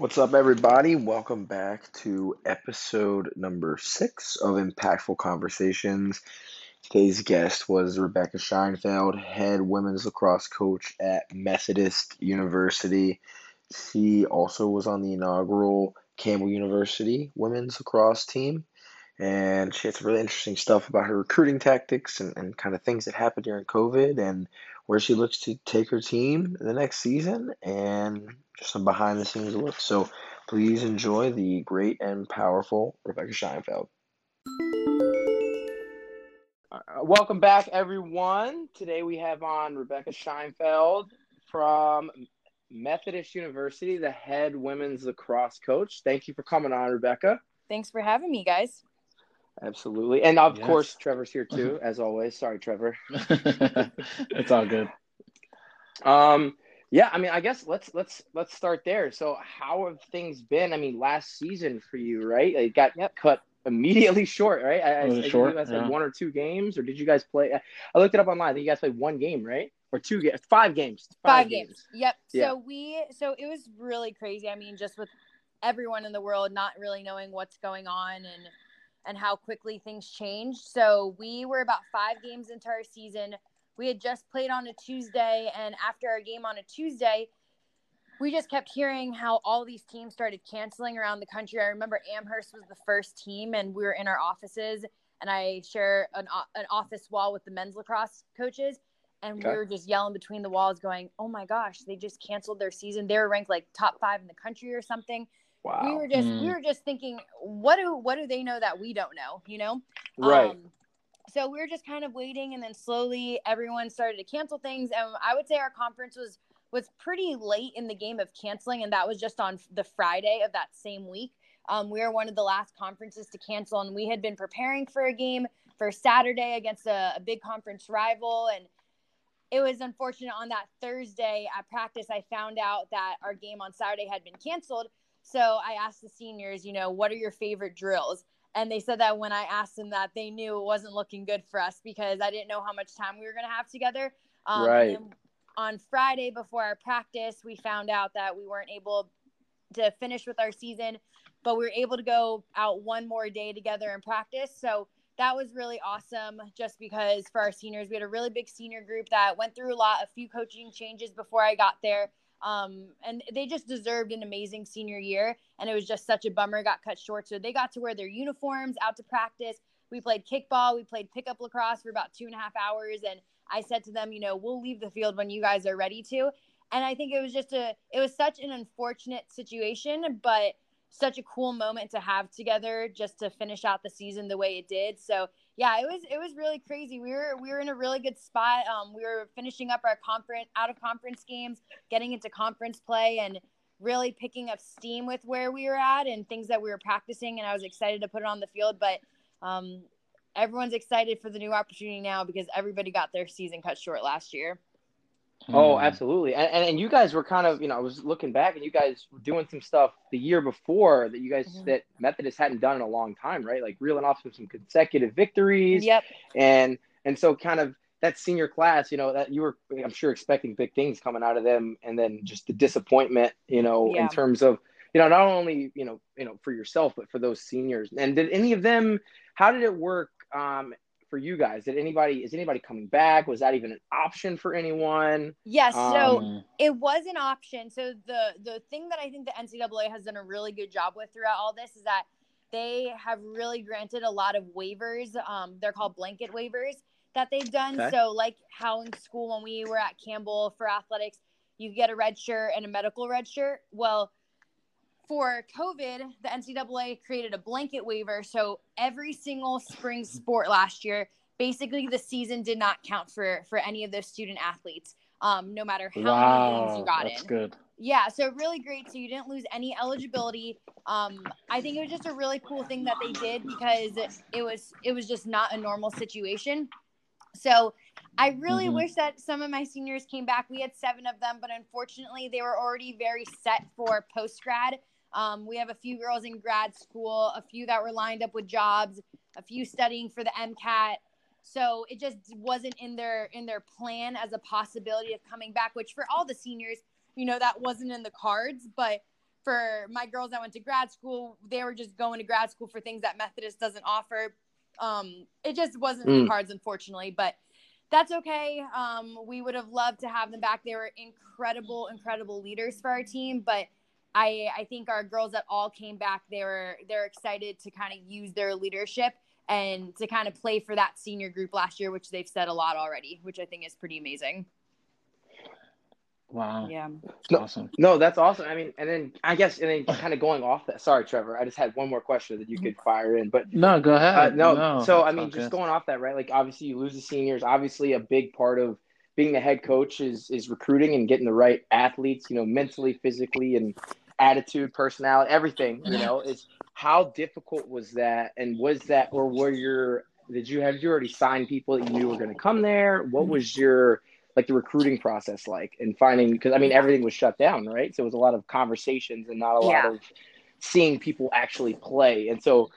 What's up, everybody? Welcome back to episode number six of Impactful Conversations. Today's guest was Rebecca Scheinfeld, head women's lacrosse coach at Methodist University. She also was on the inaugural Campbell University women's lacrosse team. And she had some really interesting stuff about her recruiting tactics and, and kind of things that happened during COVID and where she looks to take her team the next season and just some behind the scenes look. So please enjoy the great and powerful Rebecca Scheinfeld. Uh, welcome back, everyone. Today we have on Rebecca Scheinfeld from Methodist University, the head women's lacrosse coach. Thank you for coming on, Rebecca. Thanks for having me, guys. Absolutely. And of yes. course, Trevor's here too, as always. Sorry, Trevor. it's all good. Um, yeah, I mean, I guess let's let's let's start there. So, how have things been? I mean, last season for you, right? It got yep. cut immediately short, right? I, I, short, you guys yeah. had one or two games, or did you guys play? I looked it up online. I think you guys played one game, right? Or two games, five games. Five, five games. games. Yep. Yeah. So we, so it was really crazy. I mean, just with everyone in the world not really knowing what's going on and and how quickly things changed. So we were about five games into our season. We had just played on a Tuesday, and after our game on a Tuesday, we just kept hearing how all these teams started canceling around the country. I remember Amherst was the first team, and we were in our offices, and I share an, an office wall with the men's lacrosse coaches. And okay. we were just yelling between the walls, going, "Oh my gosh, they just canceled their season! They were ranked like top five in the country or something." Wow. We were just mm. we were just thinking, what do what do they know that we don't know? You know, right? Um, so we were just kind of waiting, and then slowly everyone started to cancel things, and I would say our conference was was pretty late in the game of canceling, and that was just on the Friday of that same week. Um, we were one of the last conferences to cancel, and we had been preparing for a game for Saturday against a, a big conference rival. And it was unfortunate on that Thursday at practice, I found out that our game on Saturday had been canceled. So I asked the seniors, you know, what are your favorite drills? And they said that when I asked them that, they knew it wasn't looking good for us because I didn't know how much time we were going to have together. Um, right on Friday before our practice, we found out that we weren't able to finish with our season, but we were able to go out one more day together and practice. So that was really awesome just because for our seniors, we had a really big senior group that went through a lot, a few coaching changes before I got there. Um, and they just deserved an amazing senior year. And it was just such a bummer, got cut short. So they got to wear their uniforms out to practice. We played kickball, we played pickup lacrosse for about two and a half hours. And I said to them, you know, we'll leave the field when you guys are ready to. And I think it was just a, it was such an unfortunate situation, but such a cool moment to have together just to finish out the season the way it did. So yeah, it was, it was really crazy. We were, we were in a really good spot. Um, we were finishing up our conference out of conference games, getting into conference play and really picking up steam with where we were at and things that we were practicing. And I was excited to put it on the field, but um, everyone's excited for the new opportunity now because everybody got their season cut short last year. Oh, hmm. absolutely. And, and, and you guys were kind of, you know, I was looking back and you guys were doing some stuff the year before that you guys mm-hmm. that Methodist hadn't done in a long time, right? Like reeling off some, some consecutive victories. Yep. And and so kind of that senior class, you know, that you were I'm sure expecting big things coming out of them and then just the disappointment, you know, yeah. in terms of you know, not only, you know, you know, for yourself, but for those seniors. And did any of them how did it work um, for you guys? Did anybody is anybody coming back? Was that even an option for anyone? Yes, um, so it was an option. So the the thing that I think the NCAA has done a really good job with throughout all this is that they have really granted a lot of waivers. Um, they're called blanket waivers that they've done. Okay. So like how in school when we were at Campbell for athletics, you get a red shirt and a medical red shirt. Well, for COVID, the NCAA created a blanket waiver. So every single spring sport last year, basically the season did not count for for any of those student athletes, um, no matter how wow, many games you got that's in. good. Yeah, so really great. So you didn't lose any eligibility. Um, I think it was just a really cool thing that they did because it was it was just not a normal situation. So I really mm-hmm. wish that some of my seniors came back. We had seven of them, but unfortunately, they were already very set for post grad. Um, we have a few girls in grad school, a few that were lined up with jobs, a few studying for the MCAT. So it just wasn't in their in their plan as a possibility of coming back. Which for all the seniors, you know, that wasn't in the cards. But for my girls that went to grad school, they were just going to grad school for things that Methodist doesn't offer. Um, it just wasn't mm. the cards, unfortunately, but that's okay. Um, we would have loved to have them back. They were incredible, incredible leaders for our team, but I I think our girls that all came back, they were they're excited to kind of use their leadership and to kind of play for that senior group last year, which they've said a lot already, which I think is pretty amazing. Wow. Yeah. No, awesome. No, that's awesome. I mean, and then I guess, and then kind of going off that. Sorry, Trevor. I just had one more question that you could fire in, but no, go ahead. Uh, no, no, so I mean, just going off that, right? Like, obviously, you lose the seniors. Obviously, a big part of being the head coach is is recruiting and getting the right athletes. You know, mentally, physically, and attitude, personality, everything. You know, is how difficult was that, and was that, or were your did you have you already signed people that you knew were going to come there? What was your like the recruiting process like and finding because I mean everything was shut down, right? So it was a lot of conversations and not a lot yeah. of seeing people actually play. And so,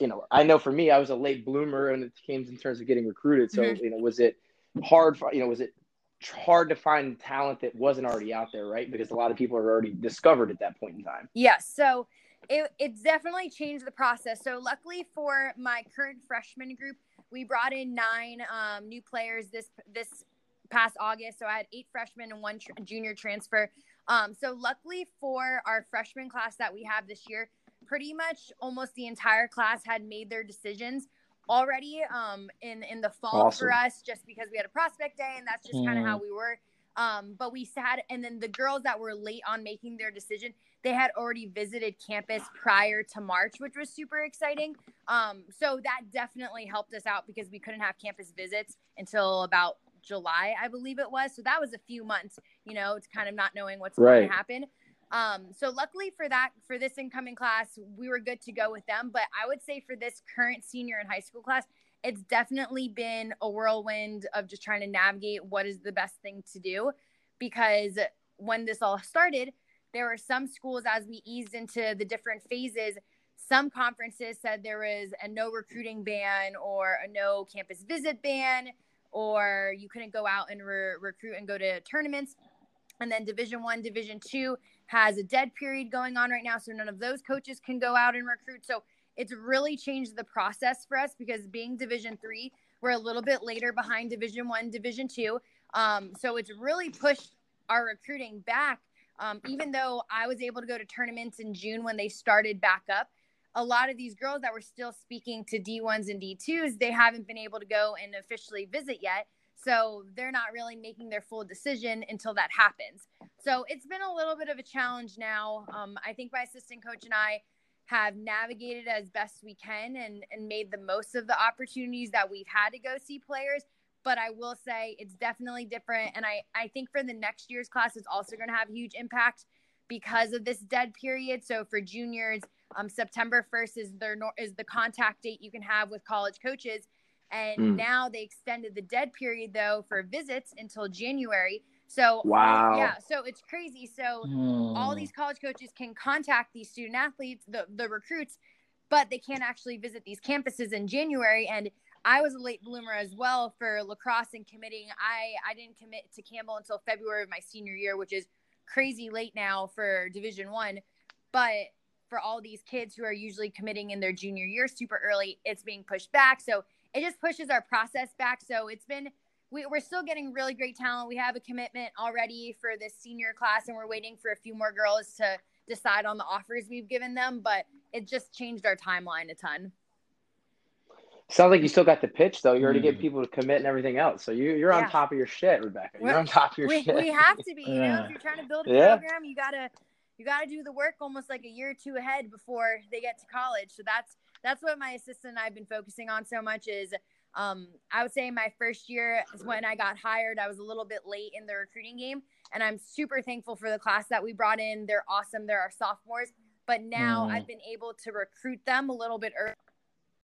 you know, I know for me, I was a late bloomer and it came in terms of getting recruited. So, mm-hmm. you know, was it hard for you know, was it hard to find talent that wasn't already out there, right? Because a lot of people are already discovered at that point in time. Yes. Yeah, so it, it's definitely changed the process. So luckily for my current freshman group, we brought in nine um, new players this this past August. So I had eight freshmen and one tr- junior transfer. Um, so luckily for our freshman class that we have this year, pretty much almost the entire class had made their decisions already um, in in the fall awesome. for us, just because we had a prospect day and that's just mm. kind of how we were. Um, but we had, and then the girls that were late on making their decision, they had already visited campus prior to March, which was super exciting. Um, so that definitely helped us out because we couldn't have campus visits until about July, I believe it was. So that was a few months, you know, it's kind of not knowing what's right. going to happen. Um, so luckily for that, for this incoming class, we were good to go with them. But I would say for this current senior and high school class, it's definitely been a whirlwind of just trying to navigate what is the best thing to do. Because when this all started, there were some schools as we eased into the different phases. Some conferences said there was a no recruiting ban or a no campus visit ban or you couldn't go out and re- recruit and go to tournaments and then division one division two has a dead period going on right now so none of those coaches can go out and recruit. So it's really changed the process for us because being division three we're a little bit later behind division one division two. Um, so it's really pushed our recruiting back. Um, even though i was able to go to tournaments in june when they started back up a lot of these girls that were still speaking to D1s and D2s, they haven't been able to go and officially visit yet. So they're not really making their full decision until that happens. So it's been a little bit of a challenge now. Um, I think my assistant coach and I have navigated as best we can and, and made the most of the opportunities that we've had to go see players. But I will say it's definitely different. And I, I think for the next year's class, it's also going to have huge impact because of this dead period. So for juniors, um, September 1st is their is the contact date you can have with college coaches. And mm. now they extended the dead period though for visits until January. So wow, yeah, so it's crazy. So mm. all these college coaches can contact these student athletes, the the recruits, but they can't actually visit these campuses in January. And I was a late bloomer as well for lacrosse and committing. I I didn't commit to Campbell until February of my senior year, which is crazy late now for Division One. But for all these kids who are usually committing in their junior year super early, it's being pushed back. So it just pushes our process back. So it's been we, are still getting really great talent. We have a commitment already for this senior class, and we're waiting for a few more girls to decide on the offers we've given them. But it just changed our timeline a ton. Sounds like you still got the pitch though. You already mm. get people to commit and everything else. So you you're on top of your shit, Rebecca. You're we're, on top of your we, shit. We have to be. You know, if you're trying to build a yeah. program, you gotta you gotta do the work almost like a year or two ahead before they get to college. So that's that's what my assistant and I've been focusing on so much is um, I would say my first year is when I got hired. I was a little bit late in the recruiting game, and I'm super thankful for the class that we brought in. They're awesome. They're our sophomores, but now mm. I've been able to recruit them a little bit early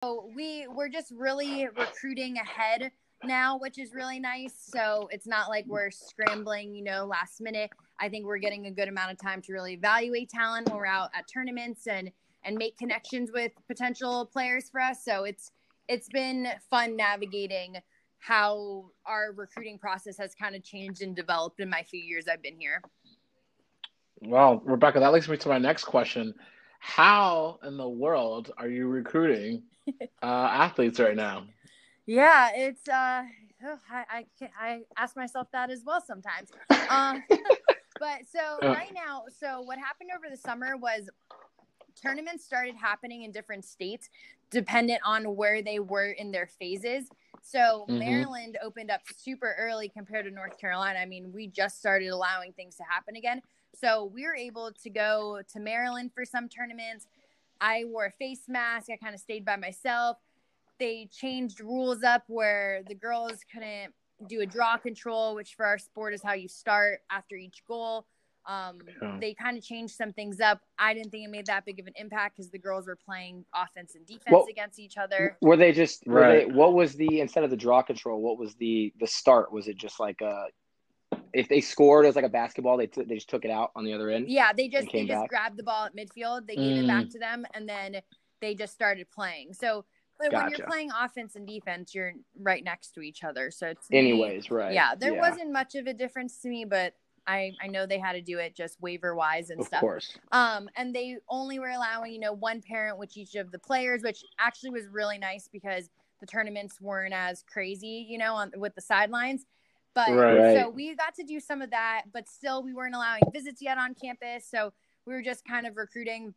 so we we're just really recruiting ahead now, which is really nice. So it's not like we're scrambling, you know, last minute. I think we're getting a good amount of time to really evaluate talent when we're out at tournaments and and make connections with potential players for us. So it's it's been fun navigating how our recruiting process has kind of changed and developed in my few years I've been here. Well, Rebecca, that leads me to my next question. How in the world are you recruiting uh, athletes right now? Yeah, it's uh, oh, I I, I ask myself that as well sometimes. Um, but so right now, so what happened over the summer was tournaments started happening in different states dependent on where they were in their phases. So mm-hmm. Maryland opened up super early compared to North Carolina. I mean, we just started allowing things to happen again. So we were able to go to Maryland for some tournaments. I wore a face mask. I kind of stayed by myself. They changed rules up where the girls couldn't do a draw control, which for our sport is how you start after each goal. Um, yeah. They kind of changed some things up. I didn't think it made that big of an impact because the girls were playing offense and defense well, against each other. Were they just? Were right. they? What was the instead of the draw control? What was the the start? Was it just like a? If they scored as like a basketball, they t- they just took it out on the other end. Yeah, they just they just back. grabbed the ball at midfield. They gave mm. it back mm. to them, and then they just started playing. So but gotcha. when you're playing offense and defense, you're right next to each other. So it's anyways, me, right? Yeah, there yeah. wasn't much of a difference to me, but I I know they had to do it just waiver wise and of stuff. Of course. Um, and they only were allowing you know one parent with each of the players, which actually was really nice because the tournaments weren't as crazy, you know, on with the sidelines. But right. so we got to do some of that, but still we weren't allowing visits yet on campus. So we were just kind of recruiting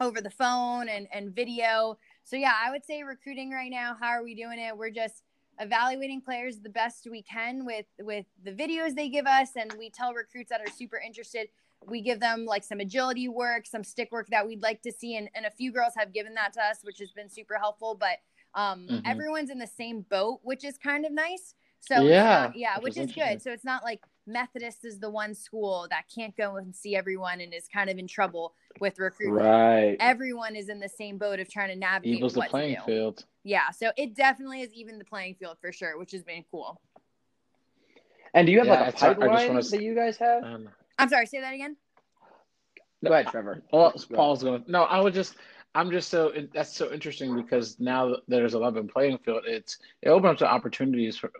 over the phone and, and video. So yeah, I would say recruiting right now. How are we doing it? We're just evaluating players the best we can with with the videos they give us and we tell recruits that are super interested we give them like some agility work some stick work that we'd like to see and, and a few girls have given that to us which has been super helpful but um, mm-hmm. everyone's in the same boat which is kind of nice so yeah, not, yeah, which, which is, good. So it's not like Methodist is the one school that can't go and see everyone and is kind of in trouble with recruitment. Right. Everyone is in the same boat of trying to navigate. Equals the playing field. Yeah. So it definitely is even the playing field for sure, which has been cool. And do you have yeah, like a pipeline to... that you guys have? Um, I'm sorry. Say that again. Go ahead, Trevor. Well, Paul's going. No, I would just. I'm just so that's so interesting because now there's a level playing field. It's it opens up to opportunities for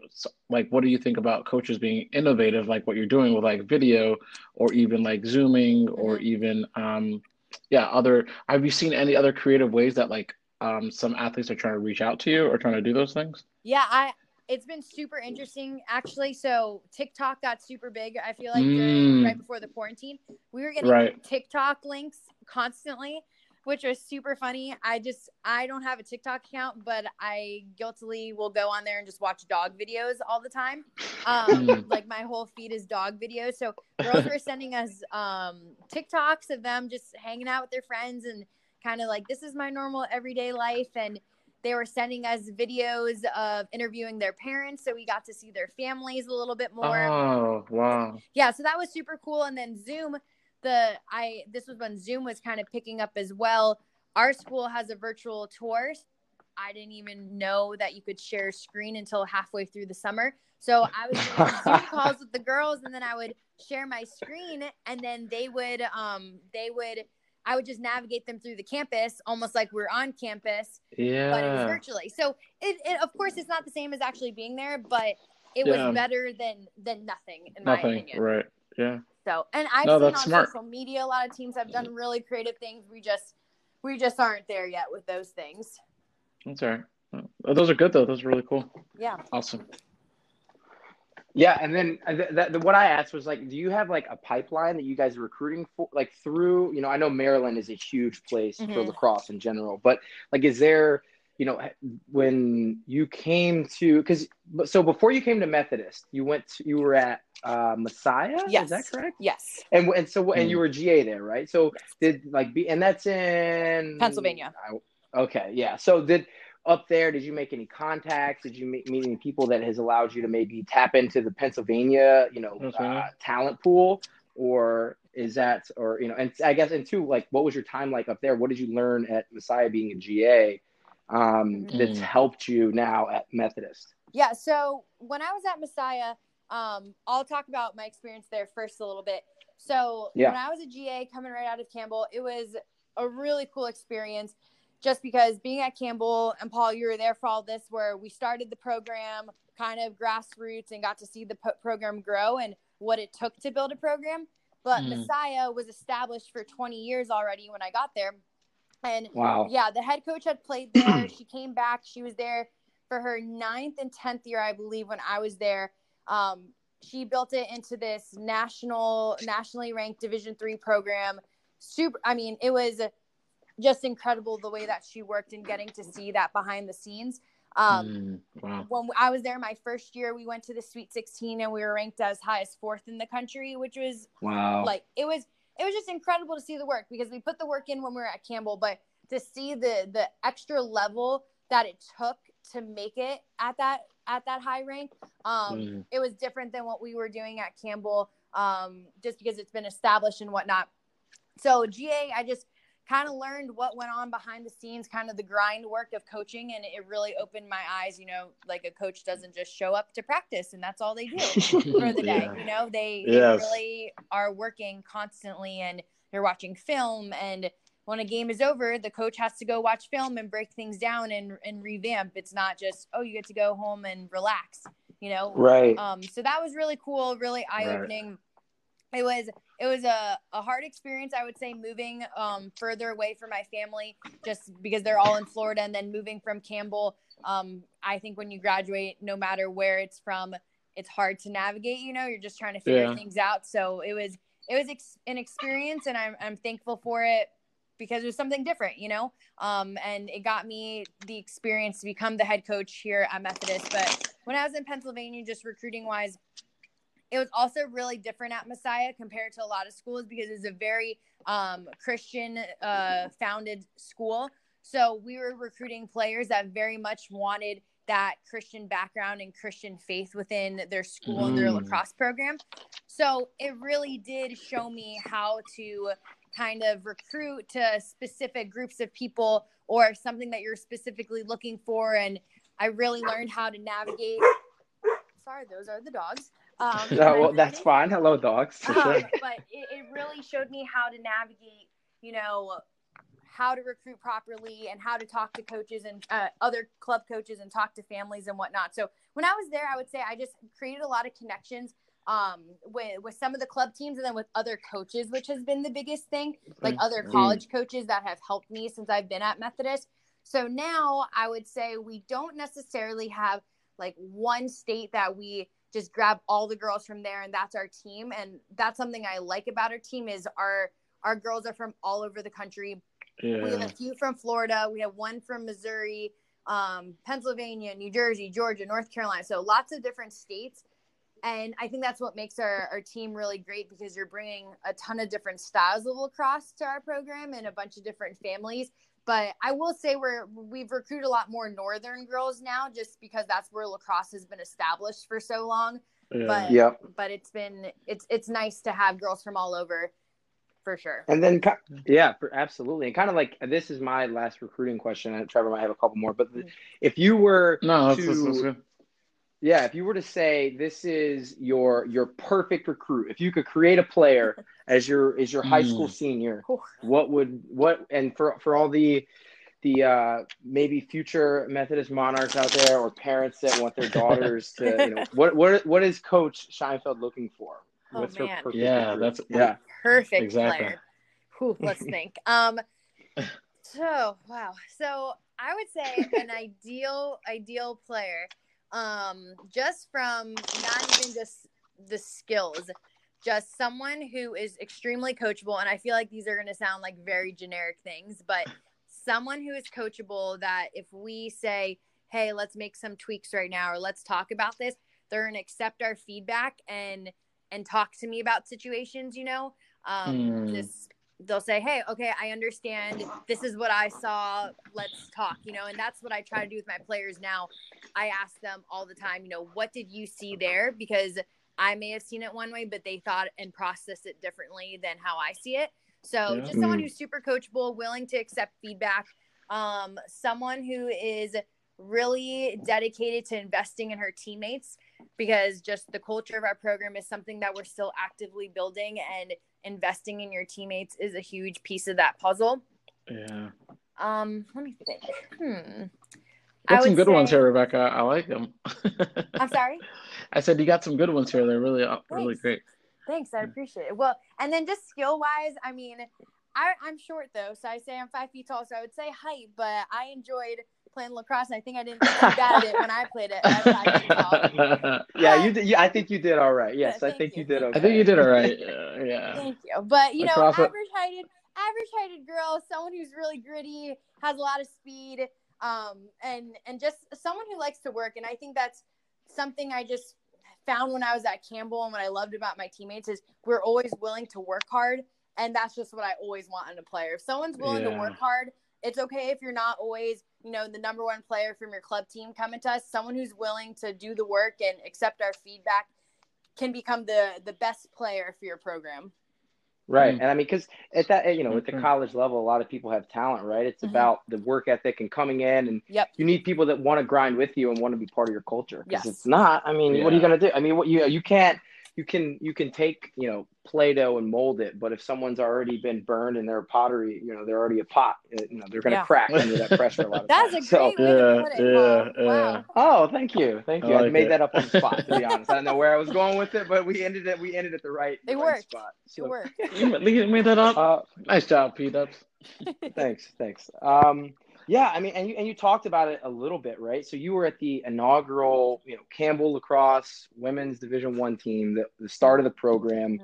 like what do you think about coaches being innovative like what you're doing with like video or even like zooming or mm-hmm. even um yeah other have you seen any other creative ways that like um some athletes are trying to reach out to you or trying to do those things? Yeah, I it's been super interesting actually. So TikTok got super big. I feel like during, right mm. before the quarantine, we were getting right. TikTok links constantly which was super funny. I just I don't have a TikTok account, but I guiltily will go on there and just watch dog videos all the time. Um, hmm. like my whole feed is dog videos. So girls were sending us um, TikToks of them just hanging out with their friends and kind of like this is my normal everyday life and they were sending us videos of interviewing their parents so we got to see their families a little bit more oh wow yeah so that was super cool and then zoom the I this was when Zoom was kind of picking up as well. Our school has a virtual tour. I didn't even know that you could share screen until halfway through the summer. So I was doing Zoom calls with the girls, and then I would share my screen, and then they would um they would I would just navigate them through the campus, almost like we're on campus, yeah. But it was virtually. So it, it of course it's not the same as actually being there, but it yeah. was better than than nothing in nothing, my opinion. Right. Yeah. So, and I've no, seen on smart. social media a lot of teams have done really creative things. We just we just aren't there yet with those things. That's all right. Those are good though. Those are really cool. Yeah. Awesome. Yeah, and then uh, th- th- what I asked was like, do you have like a pipeline that you guys are recruiting for, like through? You know, I know Maryland is a huge place mm-hmm. for lacrosse in general, but like, is there you know, when you came to, because so before you came to Methodist, you went to, you were at uh, Messiah. Yes. Is that correct? Yes. And and so and you hmm. were GA there, right? So yes. did like be and that's in Pennsylvania. I, okay, yeah. So did up there? Did you make any contacts? Did you meet, meet any people that has allowed you to maybe tap into the Pennsylvania, you know, uh, talent pool, or is that, or you know, and I guess and two, like, what was your time like up there? What did you learn at Messiah being a GA? um, mm. that's helped you now at Methodist? Yeah. So when I was at Messiah, um, I'll talk about my experience there first a little bit. So yeah. when I was a GA coming right out of Campbell, it was a really cool experience just because being at Campbell and Paul, you were there for all this, where we started the program kind of grassroots and got to see the po- program grow and what it took to build a program. But Mm. Messiah was established for 20 years already when I got there. And Wow. yeah, the head coach had played there. she came back. She was there for her ninth and tenth year, I believe, when I was there. Um, she built it into this national, nationally ranked Division three program. Super. I mean, it was just incredible the way that she worked and getting to see that behind the scenes. Um, Mm, wow. when I was there my first year, we went to the Sweet 16 and we were ranked as high as fourth in the country, which was Wow. like it was it was just incredible to see the work because we put the work in when we were at Campbell, but to see the the extra level that it took to make it at that at that high rank, um, Mm. it was different than what we were doing at Campbell, um, just because it's been established and whatnot. So GA, I just kind of learned what went on behind the scenes, kind of the grind work of coaching, and it really opened my eyes. You know, like a coach doesn't just show up to practice and that's all they do for the day. Yeah. You know, they, Yes. they really are working constantly and they're watching film. And when a game is over, the coach has to go watch film and break things down and, and revamp. It's not just, oh, you get to go home and relax, you know? right. Um, so that was really cool, really eye opening. It was it was a, a hard experience, I would say, moving um, further away from my family, just because they're all in Florida, and then moving from Campbell. Um, I think when you graduate, no matter where it's from, it's hard to navigate. You know, you're just trying to figure Yeah. things out. So it was it was ex- an experience, and I'm I'm thankful for it because it was something different, you know. Um, and it got me the experience to become the head coach here at Methodist. But when I was in Pennsylvania, just recruiting wise, it was also really different at Messiah compared to a lot of schools because it's a very um, Christian uh, founded school. So we were recruiting players that very much wanted that Christian background and Christian faith within their school and their Mm. lacrosse program. So it really did show me how to kind of recruit to specific groups of people or something that you're specifically looking for. And I really learned how to navigate. Sorry, those are the dogs. Um, No, well, that's fine. Hello, dogs. Um, sure. but it, it really showed me how to navigate, you know, how to recruit properly and how to talk to coaches and uh, other club coaches and talk to families and whatnot. So when I was there, I would say I just created a lot of connections um, with with some of the club teams and then with other coaches, which has been the biggest thing. Like other Mm. college coaches that have helped me since I've been at Methodist. So now I would say we don't necessarily have like one state that we just grab all the girls from there and that's our team. And that's something i like about our team is our our girls are from all over the country. We have a few from florida. We have one from missouri um, pennsylvania new jersey georgia north carolina. So lots of different states. And i think that's what makes our, our team really great because you're bringing a ton of different styles of lacrosse to our program and a bunch of different families but I will say we're we've recruited a lot more northern girls now, just because that's where lacrosse has been established for so long. Yeah. But Yep. but it's been it's it's nice to have girls from all over, for sure. And then, yeah, for, absolutely. And kind of like this is my last recruiting question. And Trevor might have a couple more, but the, if you were no, that's, that's, that's good. Yeah, if you were to say this is your your perfect recruit, if you could create a player as your as your high school Mm. senior, what would what and for for all the the uh maybe future Methodist monarchs out there or parents that want their daughters to you know what what what is Coach Scheinfeld looking for? Oh, What's her man. perfect Yeah, recruit? that's yeah. Perfect Exactly. player. Whew, let's think. Um, so wow. So I would say an ideal ideal player, um, just from not even just the skills, just someone who is extremely coachable. And I feel like these are going to sound like very generic things, but someone who is coachable that if we say, hey, let's make some tweaks right now or let's talk about this, they're going to accept our feedback and and talk to me about situations, you know. Um, Mm. just they'll say, hey, okay, I understand. This is what I saw. Let's talk, you know. And that's what I try to do with my players now. I ask them all the time, you know, what did you see there? Because I may have seen it one way, but they thought and processed it differently than how I see it. So Yeah. just someone Mm. who's super coachable, willing to accept feedback, um, someone who is really dedicated to investing in her teammates because just the culture of our program is something that we're still actively building and investing in your teammates is a huge piece of that puzzle. Yeah. Um, let me think. Hmm. Got I some would good ones here, Rebecca. I like them. I'm sorry. I said you got some good ones here. They're really, uh, really great. Thanks, I appreciate it. Well, and then just skill wise, I mean, I, I'm short though, so I say I'm five feet tall, so I would say height, but I enjoyed playing lacrosse, and I think I didn't do too bad at it when I played it. at five feet tall. Yeah, you did. Yeah, I think you did all right. Yes, I think you you. did okay. I think you did all right. Uh, yeah. Thank you. But you know, Lacrosse- average heighted, average heighted girl, someone who's really gritty, has a lot of speed, um, and and just someone who likes to work. And I think that's something I just found when I was at Campbell and what I loved about my teammates is we're always willing to work hard. And that's just what I always want in a player. If someone's willing to work hard, it's okay if you're not always, you know, the number one player from your club team coming to us. Someone who's willing to do the work and accept our feedback can become the the best player for your program. Right. Mm. And I mean, because at that, you know, at the college level, a lot of people have talent, right? It's Mhm. about the work ethic and coming in, and Yep. you need people that want to grind with you and want to be part of your culture. Because Yes. it's not, I mean, what are you going to do? I mean, what you, you can't, you can, you can take, you know, Play-Doh and mold it, but if someone's already been burned and they're pottery, you know, they're already a pot, uh, you know, they're going to Yeah. crack under that pressure a lot of That's a times. So- great way to put it. yeah, Wow. yeah. Oh, thank you, thank you. I, like made it. that up on the spot, to be honest. I don't know where I was going with it, but we ended it. We ended at the right, It right worked. spot. It worked. You you made that up. uh, nice job, P Dubs. thanks, thanks. Um, yeah, I mean, and you and you talked about it a little bit, right? So you were at the inaugural, you know, Campbell Lacrosse Women's Division One team, the, the start of the program.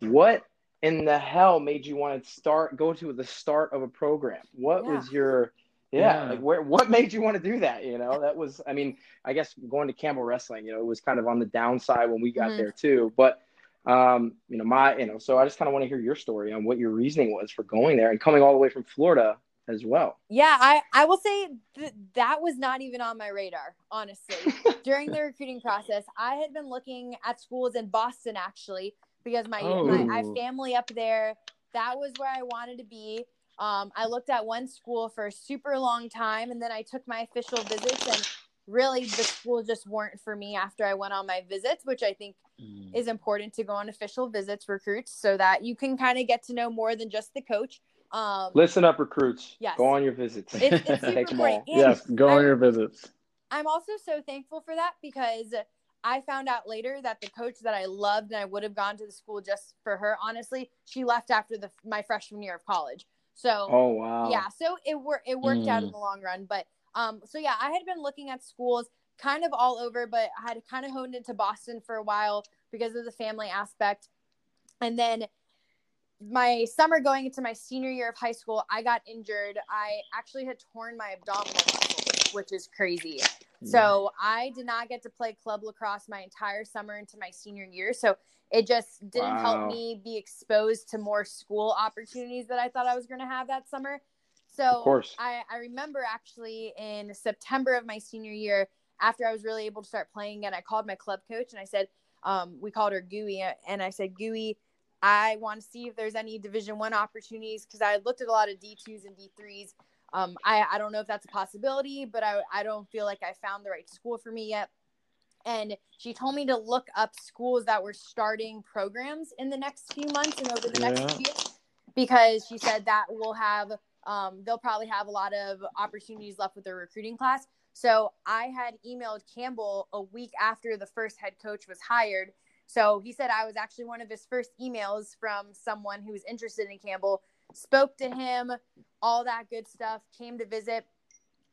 What in the hell made you want to start go to the start of a program? What Yeah. was your yeah, Yeah. like where what made you want to do that? You know, that was I mean, I guess going to Campbell Wrestling, you know, it was kind of on the downside when we got Mhm. there too. But um, you know, my you know, so I just kind of want to hear your story on what your reasoning was for going there and coming all the way from Florida as well. Yeah, I, I will say th- that was not even on my radar, honestly. During the recruiting process, I had been looking at schools in Boston actually because my, my I have Oh. family up there. That was where I wanted to be. Um, I looked at one school for a super long time and then I took my official visits and really the school just weren't for me after I went on my visits, which I think is important to go on official visits recruits so that you can kind of get to know more than just the coach. Um, Listen up, recruits. Yes. Go on your visits. it's, it's super Take 'em important. all. And yes, go on your visits. I'm also so thankful for that because I found out later that the coach that I loved and I would have gone to the school just for her. Honestly, she left after the my freshman year of college. So Oh wow. yeah, so it wor- it worked out in Mm. the long run. But um, so yeah, I had been looking at schools kind of all over, but I had kind of honed into Boston for a while because of the family aspect. And then my summer going into my senior year of high school, I got injured. I actually had torn my abdominal muscle, which is crazy. So I did not get to play club lacrosse my entire summer into my senior year. So it just didn't Wow. help me be exposed to more school opportunities that I thought I was going to have that summer. So. I, I remember actually in September of my senior year, after I was really able to start playing again, I called my club coach and I said, um, we called her Gooey, and I said, Gooey, I want to see if there's any Division One opportunities because I looked at a lot of D twos and D threes. Um, I, I don't know if that's a possibility, but I, I don't feel like I found the right school for me yet. And she told me to look up schools that were starting programs in the next few months and over the next Yeah. few years because she said that will have um, they'll probably have a lot of opportunities left with their recruiting class. So I had emailed Campbell a week after the first head coach was hired. So he said I was actually one of his first emails from someone who was interested in Campbell, spoke to him, all that good stuff, came to visit,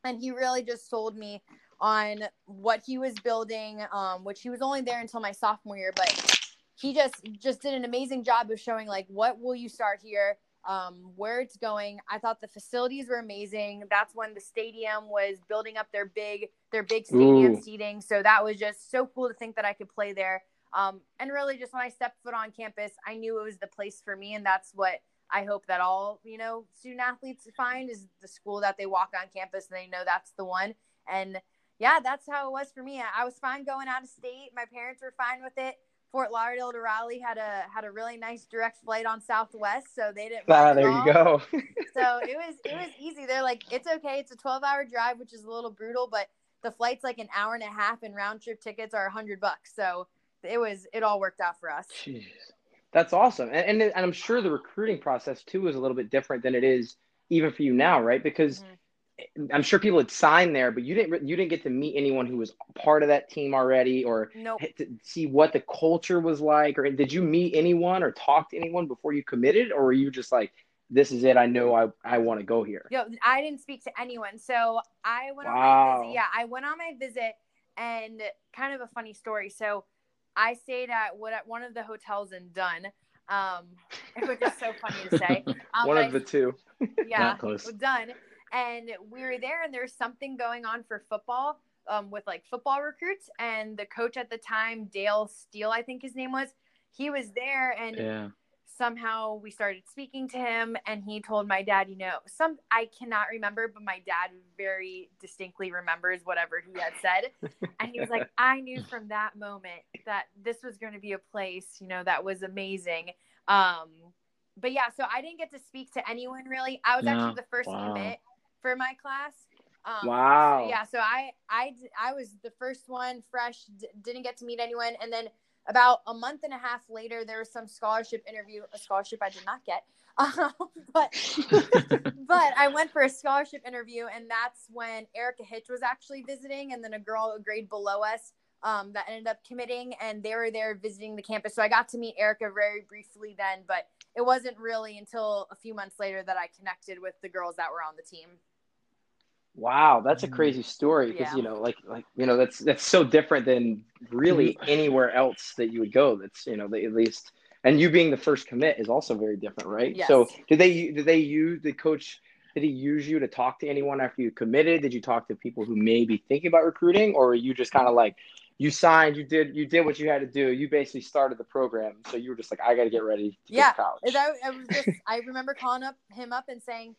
and he really just sold me on what he was building, um, which he was only there until my sophomore year, but he just just did an amazing job of showing like what will you start here um, where it's going. I thought the facilities were amazing. That's when the stadium was building up their big their big stadium Ooh. seating. So that was just so cool to think that I could play there. Um, and really, just when I stepped foot on campus, I knew it was the place for me, and that's what I hope that all you know student athletes find is the school that they walk on campus and they know that's the one. And yeah, that's how it was for me. I, I was fine going out of state. My parents were fine with it. Fort Lauderdale to Raleigh had a had a really nice direct flight on Southwest, so they didn't. Ah, there you go. So it was it was easy. They're like, it's okay. It's a twelve hour drive, which is a little brutal, but the flight's like an hour and a half, and round trip tickets are a hundred bucks. So it was it all worked out for us. Jeez. That's awesome. And, and and I'm sure the recruiting process too is a little bit different than it is even for you now, right? Because Mhm. I'm sure people had signed there, but you didn't you didn't get to meet anyone who was part of that team already, or Nope. see what the culture was like, or did you meet anyone or talk to anyone before you committed, or were you just like, this is it, I know I I want to go here. Yo, I didn't speak to anyone. So I went on my visit. Yeah, I went on my visit and kind of a funny story. So I stayed at what at one of the hotels in Dunn. Um, which is so funny to say. Um, One but of the two. Yeah, Not close. done. And we were there, and there's something going on for football, um, with like football recruits. And the coach at the time, Dale Steele, I think his name was, he was there, and Yeah. Somehow we started speaking to him and he told my dad you know some i cannot remember but my dad very distinctly remembers whatever he had said and he was like i knew from that moment that this was going to be a place you know that was amazing um but yeah so i didn't get to speak to anyone really i was No. actually the first Wow. commit for my class um, Wow. yeah so I, I i was the first one fresh d- didn't get to meet anyone and then about a month and a half later there was some scholarship interview a scholarship i did not get. Um, but but i went for a scholarship interview and that's when erica hitch was actually visiting and then a girl a grade below us um, that ended up committing and they were there visiting the campus. So i got to meet erica very briefly then but it wasn't really until a few months later that i connected with the girls that were on the team Wow, that's a Mm. crazy story because Yeah. you know, like like you know, that's that's so different than really anywhere else that you would go. That's you know, they, at least and you being the first commit is also very different, right? Yes. So did they did they use the coach? Did he use you to talk to anyone after you committed? Did you talk to people who may be thinking about recruiting, or were you just kind of like you signed, you did you did what you had to do, you basically started the program, so you were just like, I got to get ready to Yeah, go to college. And I, I was just I remember calling up him up and saying,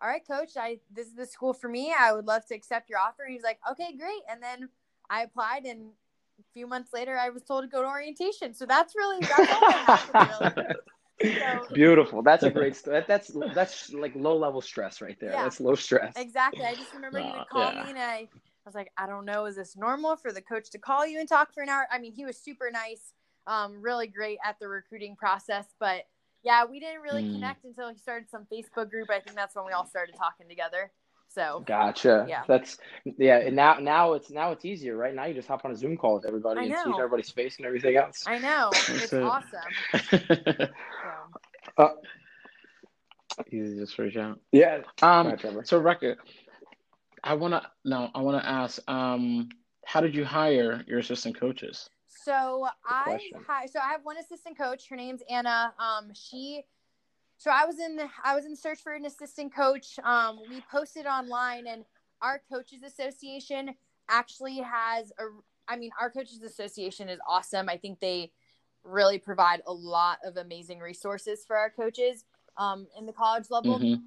"All right, coach, I this is the school for me. I would love to accept your offer." And he's like, "Okay, great." And then I applied, and a few months later, I was told to go to orientation. So that's really that's happened, really. So, Beautiful. That's a great story. That, that's that's like low level stress right there. Yeah. That's low stress. exactly. I just remember he would call yeah. me, and I, I was like, "I don't know, is this normal for the coach to call you and talk for an hour?" I mean, he was super nice, um, really great at the recruiting process, but. Yeah, we didn't really Mm. connect until he started some Facebook group. I think that's when we all started talking together. So Gotcha. Yeah. That's yeah. And now now it's now it's easier, right? Now you just hop on a Zoom call with everybody I and see everybody's face and everything else. I know it's it. awesome. So, Easy just reach out. Yeah. Um, ahead, Trevor. so Rebecca, I wanna no, I wanna ask, um, how did you hire your assistant coaches? So I hi, so I have one assistant coach. Her name's Anna. Um, she. So I was in I was in search for an assistant coach. Um, we posted online, and our coaches association actually has a. I mean, our coaches association is awesome. I think they really provide a lot of amazing resources for our coaches um, in the college level. Mhm.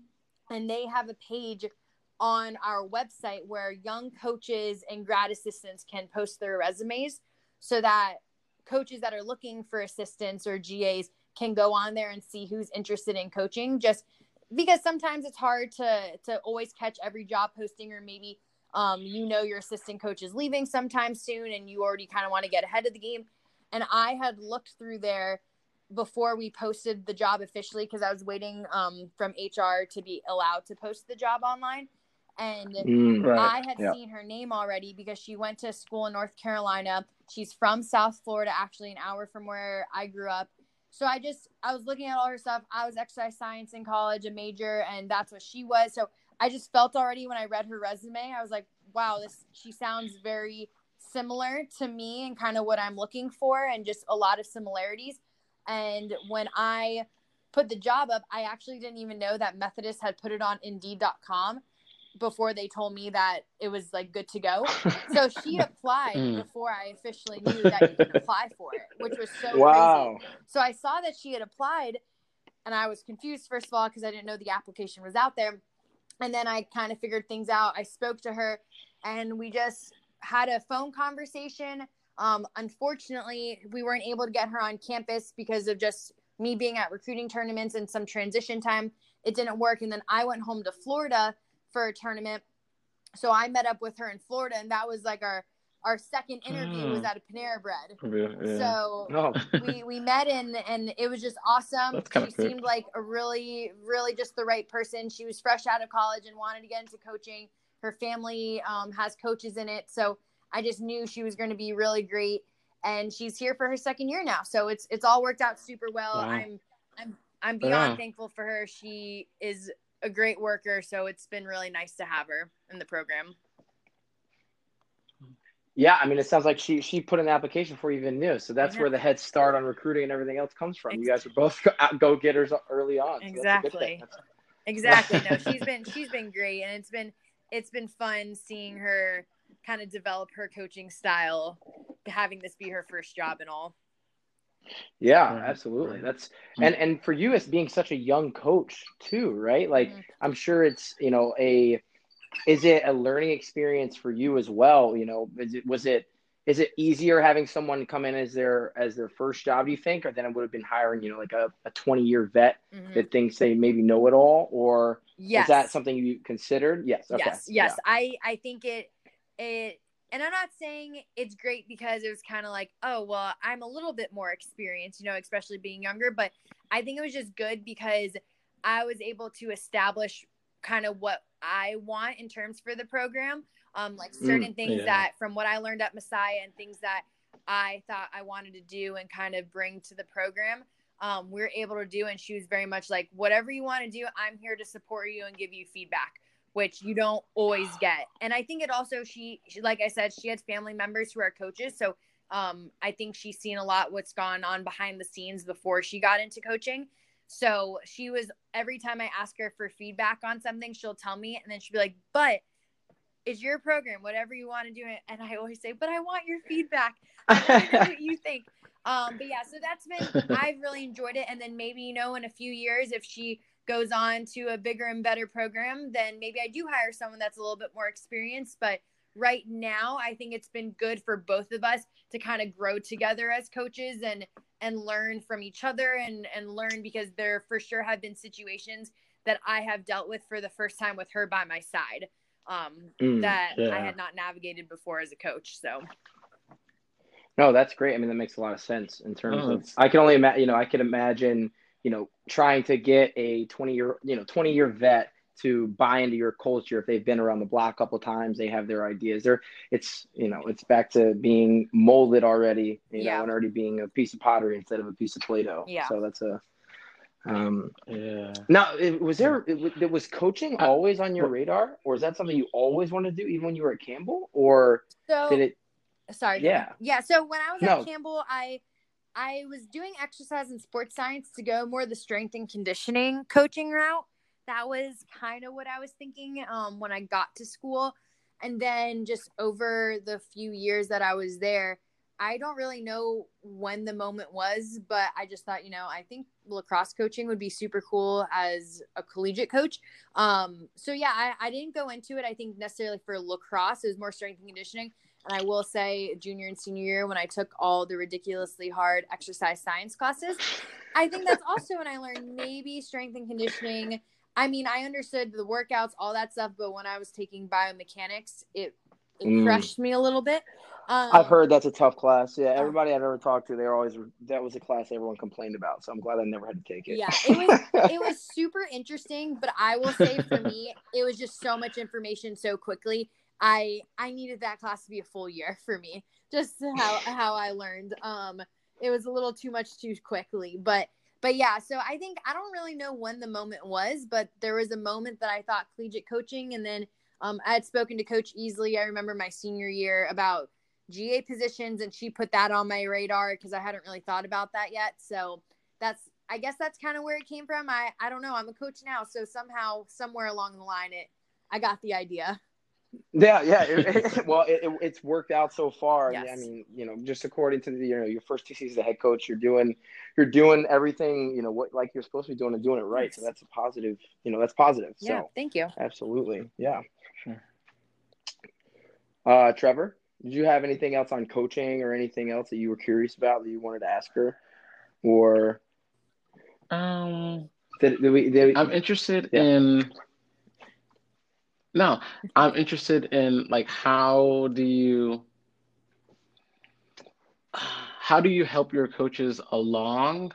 and they have a page on our website where young coaches and grad assistants can post their resumes so that coaches that are looking for assistants or GAs can go on there and see who's interested in coaching just because sometimes it's hard to to always catch every job posting or maybe um, you know your assistant coach is leaving sometime soon and you already kind of want to get ahead of the game and i had looked through there before we posted the job officially because I was waiting um, from HR to be allowed to post the job online. And Mm. Right. I had seen her name already because she went to school in North Carolina. She's from South Florida, actually an hour from where I grew up. So I just I was looking at all her stuff. I was exercise science in college, a major, and that's what she was. So I just felt already when I read her resume, I was like, wow, this she sounds very similar to me and kind of what I'm looking for, and just a lot of similarities. And when I put the job up, I actually didn't even know that Methodist had put it on Indeed.com before they told me that it was like good to go. So she applied Mm. before I officially knew that you could apply for it, which was so crazy. So I saw that she had applied and I was confused first of all because I didn't know the application was out there. And then I kind of figured things out. I spoke to her and we just had a phone conversation. Um, unfortunately, we weren't able to get her on campus because of just me being at recruiting tournaments and some transition time. It didn't work. And then I went home to Florida for a tournament. So I met up with her in Florida and that was like our our second interview was Mm. at a Panera Bread. Yeah. So No. we we met and and it was just awesome. She seemed like a really really just the right person. She was fresh out of college and wanted to get into coaching. Her family um, has coaches in it, so I just knew she was going to be really great. And she's here for her second year now, so it's it's all worked out super well. Wow. I'm I'm I'm beyond Yeah. thankful for her. She is a great worker, so it's been really nice to have her in the program. Yeah, I mean, it sounds like she she put an application before you even knew. So that's Yeah. where the head start on recruiting and everything else comes from. You guys are both go getters early on. so that's a good thing. Exactly. Exactly. No, she's been she's been great, and it's been it's been fun seeing her kind of develop her coaching style, having this be her first job and all. Yeah, Right, absolutely. right. That's Mm. and and for you as being such a young coach too, right? Like Mhm. I'm sure it's you know a is it a learning experience for you as well? You know, is it was it is it easier having someone come in as their as their first job? Do you think, or then it would have been hiring you know like a, a 20 year vet Mhm. that thinks they maybe know it all, or Yes. is that something you considered? Yes. Okay. Yes, yes. I I think it it and I'm not saying it's great because it was kind of like, oh, well, I'm a little bit more experienced, you know, especially being younger, but I think it was just good because I was able to establish kind of what I want in terms for the program. Um like Mm, certain things yeah. that from what I learned at Messiah and things that I thought I wanted to do and kind of bring to the program. Um, we are able to do, and she was very much like, whatever you want to do, I'm here to support you and give you feedback which you don't always get. And I think it also she, she like I said, she has family members who are coaches, so um, I think she's seen a lot what's gone on behind the scenes before she got into coaching. So she was every time I ask her for feedback on something, she'll tell me, and then she'll be like, "But it's your program, whatever you want to do." And I always say, "But I want your feedback. I want to know what you think." Um, but yeah, so that's been I've really enjoyed it. And then maybe you know in a few years, if she goes on to a bigger and better program, then maybe I do hire someone that's a little bit more experienced. But right now, I think it's been good for both of us to kind of grow together as coaches and and learn from each other and and learn because there for sure have been situations that I have dealt with for the first time with her by my side um, Mm, that I had not navigated before as a coach. So No, that's great. I mean, that makes a lot of sense in terms Oh, of. I can only imagine. You know, I can imagine. You know, trying to get a twenty year, you know, twenty year vet to buy into your culture if they've been around the block a couple times, they have their ideas. They're, it's, you know, it's back to being molded already. You Yeah. know, and already being a piece of pottery instead of a piece of Play-Doh. Yeah. So that's a. Um, Yeah. now, it, was there? It, was- was coaching always on your radar, or is that something you always wanted to do, even when you were at Campbell, or so did it? sorry Yeah. yeah so when i was No. at campbell i i was doing exercise and sports science to go more the strength and conditioning coaching route. That was kind of what i was thinking um, when i got to school. And then just over the few years that i was there i don't really know when the moment was but i just thought you know i think lacrosse coaching would be super cool as a collegiate coach. Um, so yeah I, I didn't go into it i think necessarily for lacrosse. It was more strength and conditioning and I will say, junior and senior year, when I took all the ridiculously hard exercise science classes, I think that's also when I learned maybe strength and conditioning. I mean, I understood the workouts, all that stuff, but when I was taking biomechanics, it it Mm. crushed me a little bit. Um, I've heard that's a tough class. Yeah, everybody I've ever talked to, they're always that was a class everyone complained about. So I'm glad I never had to take it. Yeah, it was it was super interesting, but I will say for me, it was just so much information so quickly. I I needed that class to be a full year for me, just how how I learned. Um, it was a little too much too quickly, but but yeah. So I think I don't really know when the moment was, but there was a moment that I thought collegiate coaching, and then um, I had spoken to Coach Easley. I remember my senior year about GA positions, and she put that on my radar because I hadn't really thought about that yet. So that's I guess that's kind of where it came from. I I don't know. I'm a coach now, so somehow somewhere along the line it I got the idea. Yeah, yeah. It, it- well, it, it- it's worked out so far. Yes. I mean, you know, just according to the, you know your first two seasons as a head coach, you're doing you're doing everything you know what like you're supposed to be doing and doing it right. So that's a positive. You know, that's positive. Yeah, So thank you. absolutely, yeah. Sure. Uh, Trevor, did you have anything else on coaching or anything else that you were curious about that you wanted to ask her, or Um, did, did we? Did, I'm interested Yeah. in. No, I'm interested in like how do you how do you help your coaches along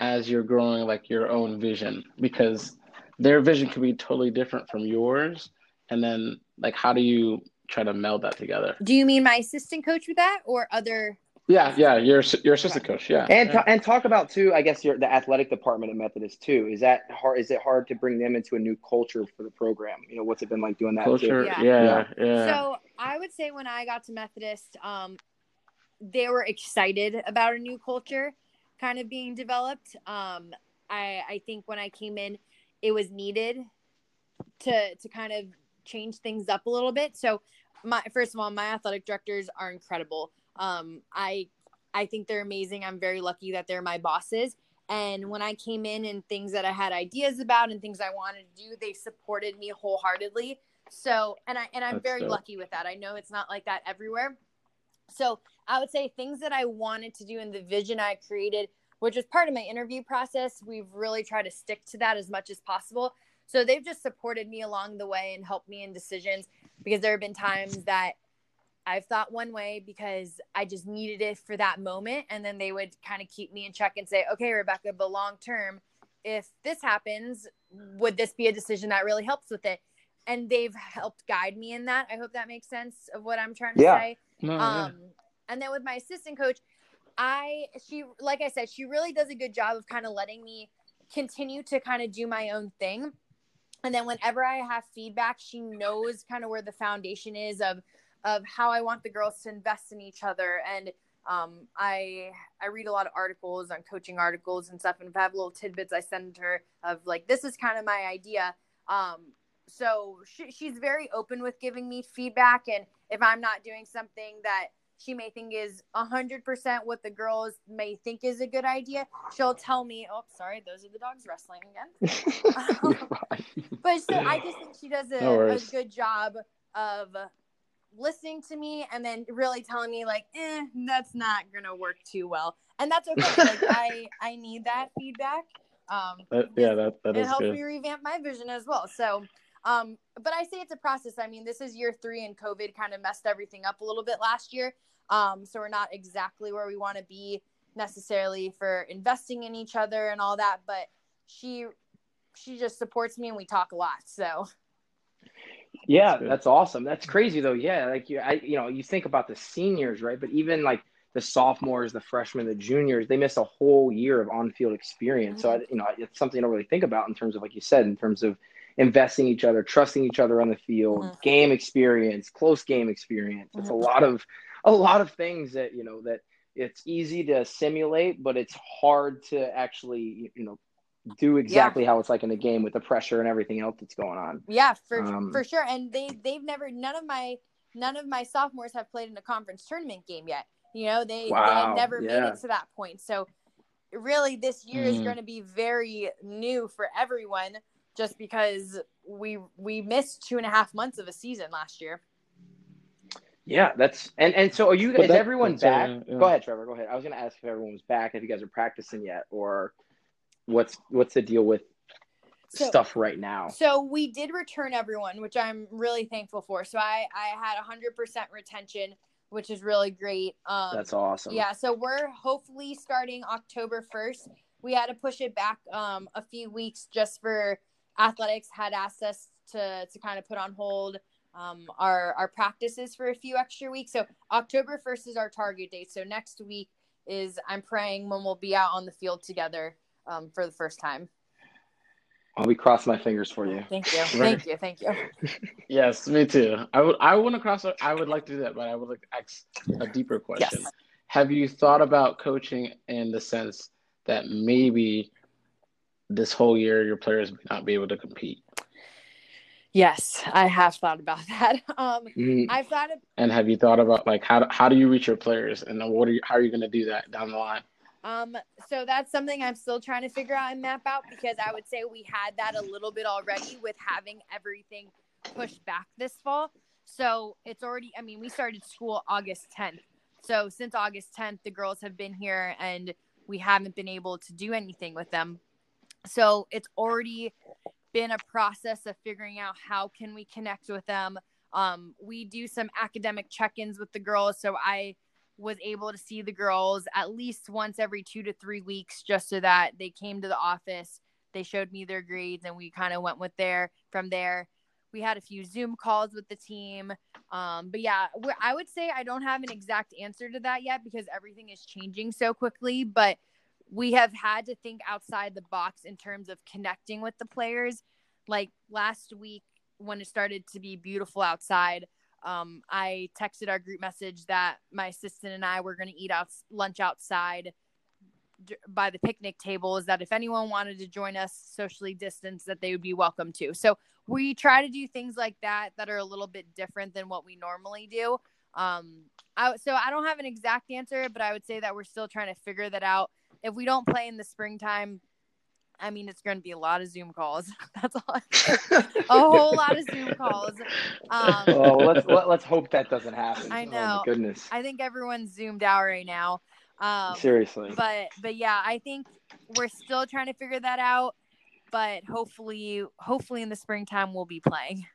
as you're growing like your own vision? Because their vision could be totally different from yours and then like how do you try to meld that together? Do you mean my assistant coach with that or other yeah yeah your your assistant coach yeah And yeah. and talk about too. I guess your the athletic department at Methodist too. Is that hard? Is it hard to bring them into a new culture for the program? You know, what's it been like doing that? culture Yeah. yeah yeah, So I would say when I got to Methodist, um, they were excited about a new culture kind of being developed. Um, I, I think when I came in, it was needed to to kind of change things up a little bit. So my first of all, my athletic directors are incredible. Um, I I think they're amazing. I'm very lucky that they're my bosses. And when I came in and things that I had ideas about and things I wanted to do, they supported me wholeheartedly. So, and I and I'm That's very dope. lucky with that. I know it's not like that everywhere. So, I would say things that I wanted to do and the vision I created, which was part of my interview process, we've really tried to stick to that as much as possible. So, they've just supported me along the way and helped me in decisions because there have been times that I've thought one way because I just needed it for that moment. And then they would kind of keep me in check and say, okay, Rebecca, but long term, if this happens, would this be a decision that really helps with it? And they've helped guide me in that. I hope that makes sense of what I'm trying to Yeah. say. No, yeah. Um, and then with my assistant coach, I she like I said, she really does a good job of kind of letting me continue to kind of do my own thing. And then whenever I have feedback, she knows kind of where the foundation is of of how I want the girls to invest in each other. And um, I I read a lot of articles on coaching articles and stuff. And if I have little tidbits, I send her of like this is kind of my idea. Um, so she, she's very open with giving me feedback and if i'm not doing something that she may think is 100% what the girls may think is a good idea she'll tell me oh sorry those are the dogs wrestling again but so i just think she does a, No a good job of listening to me and then really telling me like eh, that's not gonna work too well and that's okay like i i need that feedback um That- yeah that, that it good me revamp my vision as well. So, um, but I say it's a process. I mean, this is year three, and COVID kind of messed everything up a little bit last year. Um, so we're not exactly where we want to be necessarily for investing in each other and all that. But she, she just supports me, and we talk a lot. So Yeah, That's that's awesome. That's crazy though. Yeah, like you, I, you know, you think about the seniors, right? But even like the sophomores, the freshmen, the juniors, they miss a whole year of on-field experience. So, I, you know, it's something I don't really think about in terms of, like you said, in terms of investing each other, trusting each other on the field, Mhm. game experience, close game experience. It's a Mhm. lot of, a lot of things that you know that it's easy to simulate, but it's hard to actually, you know, do exactly how it's like in the game with the pressure and everything else that's going on. yeah, for Um, for sure. And they they've never none of my none of my sophomores have played in a conference tournament game yet. You know, they they had never made it to that point. So really this year is Mm. going to be very new for everyone just because we we missed two and a half months of a season last year. Yeah, that's and and so are you? But is that- everyone that's, uh, back? yeah. Go ahead, Trevor. Go ahead. I was going to ask if everyone was back. If you guys are practicing yet, or what's what's the deal with So- stuff right now? So we did return everyone, which I'm really thankful for. So I I had 100% retention, which is really great. Um That's awesome. Yeah, so we're hopefully starting October 1st. We had to push it back um, a few weeks just for athletics had asked us to to kind of put on hold um, our our practices for a few extra weeks. So October 1st is our target date. So next week is I'm praying when we'll be out on the field together um, for the first time. I'll be cross my fingers for you. Thank you, thank you, thank you. Yes, me too. I would I want to cross I would like to do that, but I would like to ask a deeper question. Yes. Have you thought about coaching in the sense that maybe this whole year your players may not be able to compete? Yes, I have thought about that. Um, Mhm. I've thought of And have you thought about like how how do you reach your players and what are you how are you going to do that down the line? Um, so that's something I'm still trying to figure out and map out because I would say we had that a little bit already with having everything pushed back this fall. So it's already, I mean, we started school August 10th. So since August 10th, the girls have been here and we haven't been able to do anything with them. So it's already been a process of figuring out how can we connect with them. Um, we do some academic check-ins with the girls. So I was able to see the girls at least once every two to three weeks just so that they came to the office they showed me their grades and we kind of went with there from there. We had a few zoom calls with the team um, but yeah i would say i don't have an exact answer to that yet because everything is changing so quickly but we have had to think outside the box in terms of connecting with the players. Like last week when it started to be beautiful outside um, I texted our group message that my assistant and I were going to eat out lunch outside by the picnic table. Is That if anyone wanted to join us socially distanced, that they would be welcome to. So we try to do things like that that are a little bit different than what we normally do. Um, I, so I don't have an exact answer, but I would say that we're still trying to figure that out. If we don't play in the springtime, I mean, it's going to be a lot of Zoom calls. That's all. a whole lot of Zoom calls. Um, oh, let's let, us let us hope that doesn't happen. I know. Oh, goodness. I think everyone's zoomed out right now. Um, Seriously. But but yeah, I think we're still trying to figure that out. But hopefully, hopefully in the springtime we'll be playing.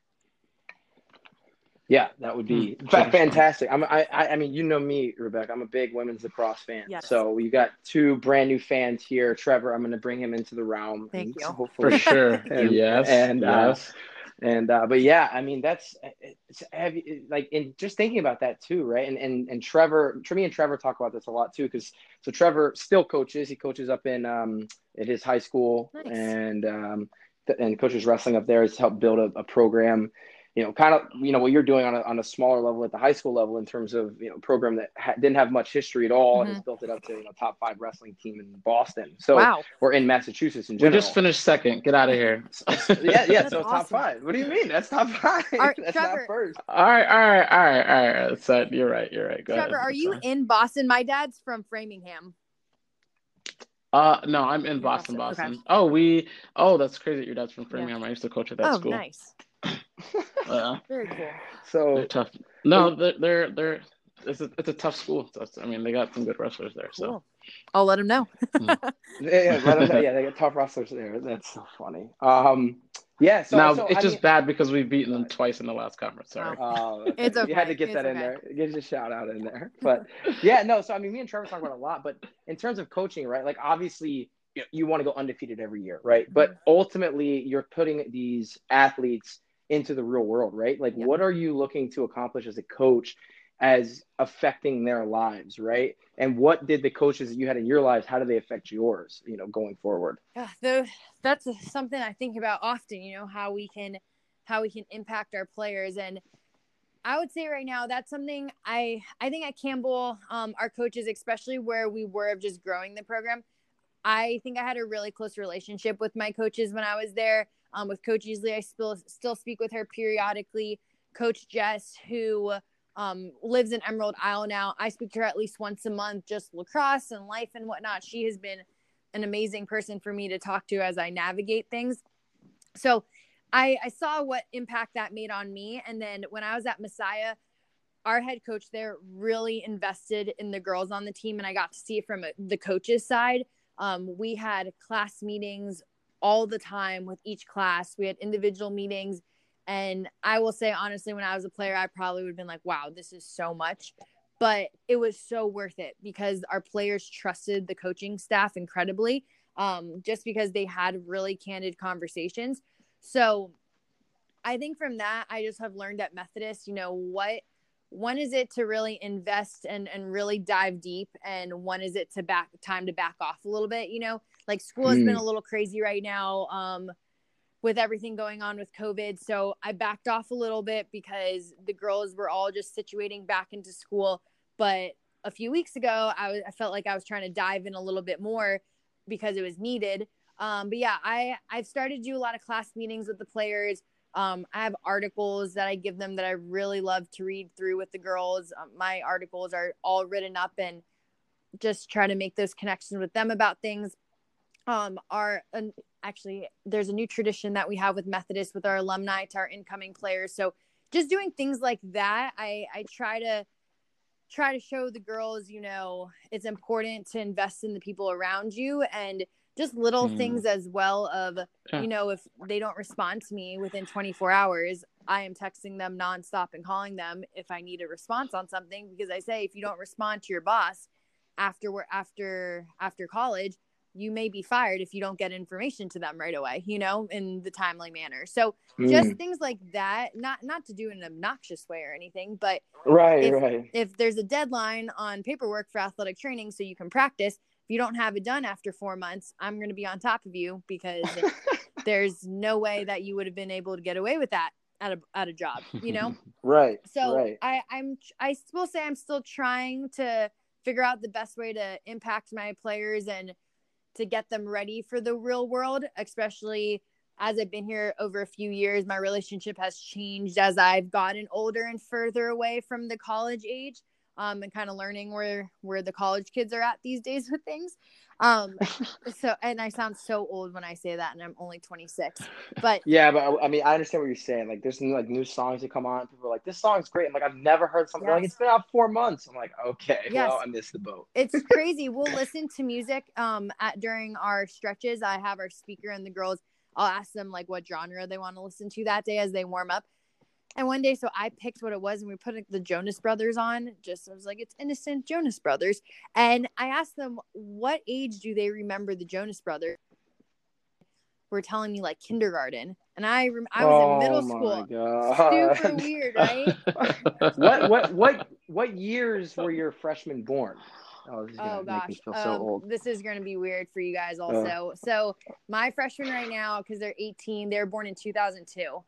Yeah, that would be mm, fantastic. I'm, I, I mean, you know me, Rebecca. I'm a big women's lacrosse fan. Yes. So we got two brand new fans here. Trevor, I'm going to bring him into the realm. Thank you. Hopefully. For sure. and, yes. And uh, yes. Uh, and uh, but yeah, I mean that's it's heavy. Like in just thinking about that too, right? And and and Trevor, me and Trevor talk about this a lot too, because so Trevor still coaches. He coaches up in um at his high school, nice. and um and coaches wrestling up there. Has helped build a, a program you know, kind of, you know, what you're doing on a, on a smaller level at the high school level in terms of, you know, program that ha- didn't have much history at all mm-hmm. has built it up to, you know, top five wrestling team in Boston. So, wow. or in Massachusetts in general. We just finished second. Get out of here. yeah, yeah. so awesome. top five. What do you mean? That's top five. Right, That's Trevor, not first. All right, all right, all right, all right. So you're right. You're right. Go Trevor, ahead. are you in Boston? My dad's from Framingham. Uh, no, I'm in Boston, Boston. Okay. Oh, we. Oh, that's crazy. Your dad's from Framingham. Yeah. I used to coach at that school. oh, school. nice. Yeah. Very cool. So they're tough. No, they're they're, they're it's a it's a tough school. I mean, they got some good wrestlers there. So cool. I'll let them know. Hmm. yeah, let them know. yeah, they got tough wrestlers there. That's so funny. Um, yeah. So now so, it's I just mean, bad because we've beaten them twice in the last conference. Sorry. Oh, okay. it's okay. You had to get it's that okay. in there. Get a shout out in there. But yeah, no. So I mean, me and Trevor talk about a lot. But in terms of coaching, right? Like obviously, you, know, you want to go undefeated every year, right? But mm-hmm. ultimately, you're putting these athletes into the real world, right? Like, what are you looking to accomplish as a coach as affecting their lives, right? And what did the coaches that you had in your lives, how do they affect yours, you know, going forward? Yeah, the, that's something I think about often, you know, how we can how we can impact our players and I would say right now that's something I I think at Campbell, um, our coaches, especially where we were of just growing the program, I think I had a really close relationship with my coaches when I was there. Um, with Coach Easley, I still still speak with her periodically. Coach Jess, who um, lives in Emerald Isle now, I speak to her at least once a month, just lacrosse and life and whatnot. She has been an amazing person for me to talk to as I navigate things. So I, I saw what impact that made on me. And then when I was at Messiah, our head coach there really invested in the girls on the team, and I got to see it from a, the coaches' side. Um, we had class meetings all the time with each class. We had individual meetings. And I will say, honestly, when I was a player, I probably would have been like, wow, this is so much. But it was so worth it because our players trusted the coaching staff incredibly um, just because they had really candid conversations. So I think from that, I just have learned at Methodist, you know, what when is it to really invest and and really dive deep and when is it to back time to back off a little bit you know? Like school has mm. been a little crazy right now um with everything going on with covid. So i backed off a little bit because the girls were all just situating back into school. But a few weeks ago I, was, I felt like i was trying to dive in a little bit more because it was needed. Um but yeah i i've started to do a lot of class meetings with the players um, I have articles that I give them that I really love to read through with the girls. Um, my articles are all written up and just try to make those connections with them about things. Um, our actually, there's a new tradition that we have with Methodist with our alumni to our incoming players. So just doing things like that, I I try to try to show the girls, you know, it's important to invest in the people around you and just little mm. things as well of yeah. you know if they don't respond to me within 24 hours I am texting them nonstop and calling them if I need a response on something because I say if you don't respond to your boss after we're after after college, you may be fired if you don't get information to them right away, you know, in the timely manner. So just Mm. things like that, not not to do in an obnoxious way or anything, but right, if- right. if there's a deadline on paperwork for athletic training so you can practice, if you don't have it done after four months, I'm going to be on top of you because there's no way that you would have been able to get away with that at a at a job, you know. right. So right. I I'm I will say I'm still trying to figure out the best way to impact my players and to get them ready for the real world, especially as I've been here over a few years. My relationship has changed as I've gotten older and further away from the college age. Um, and kind of learning where where the college kids are at these days with things. Um, so and I sound so old when I say that, and I'm only 26. But Yeah, but I, I mean, I understand what you're saying. Like, there's new, like new songs that come on. People are like, "This song's great." I'm like, "I've never heard something like it's been out four months." I'm like, "Okay, Yes. well, I missed the boat." it's crazy. We'll listen to music um at during our stretches. I have our speaker and the girls. I'll ask them like what genre they want to listen to that day as they warm up. And one day, so I picked what it was, and we put the Jonas Brothers on. Just I was like, it's innocent Jonas Brothers. And I asked them, what age do they remember the Jonas Brothers? Were telling me like kindergarten, and I rem- I was in middle Oh school. my God. Super weird, right? what what what what years were your freshmen born? Oh, this Oh make gosh, me feel so um, old. this is going to be weird for you guys also. so my freshmen right now, because they're 18, they were born in 2002.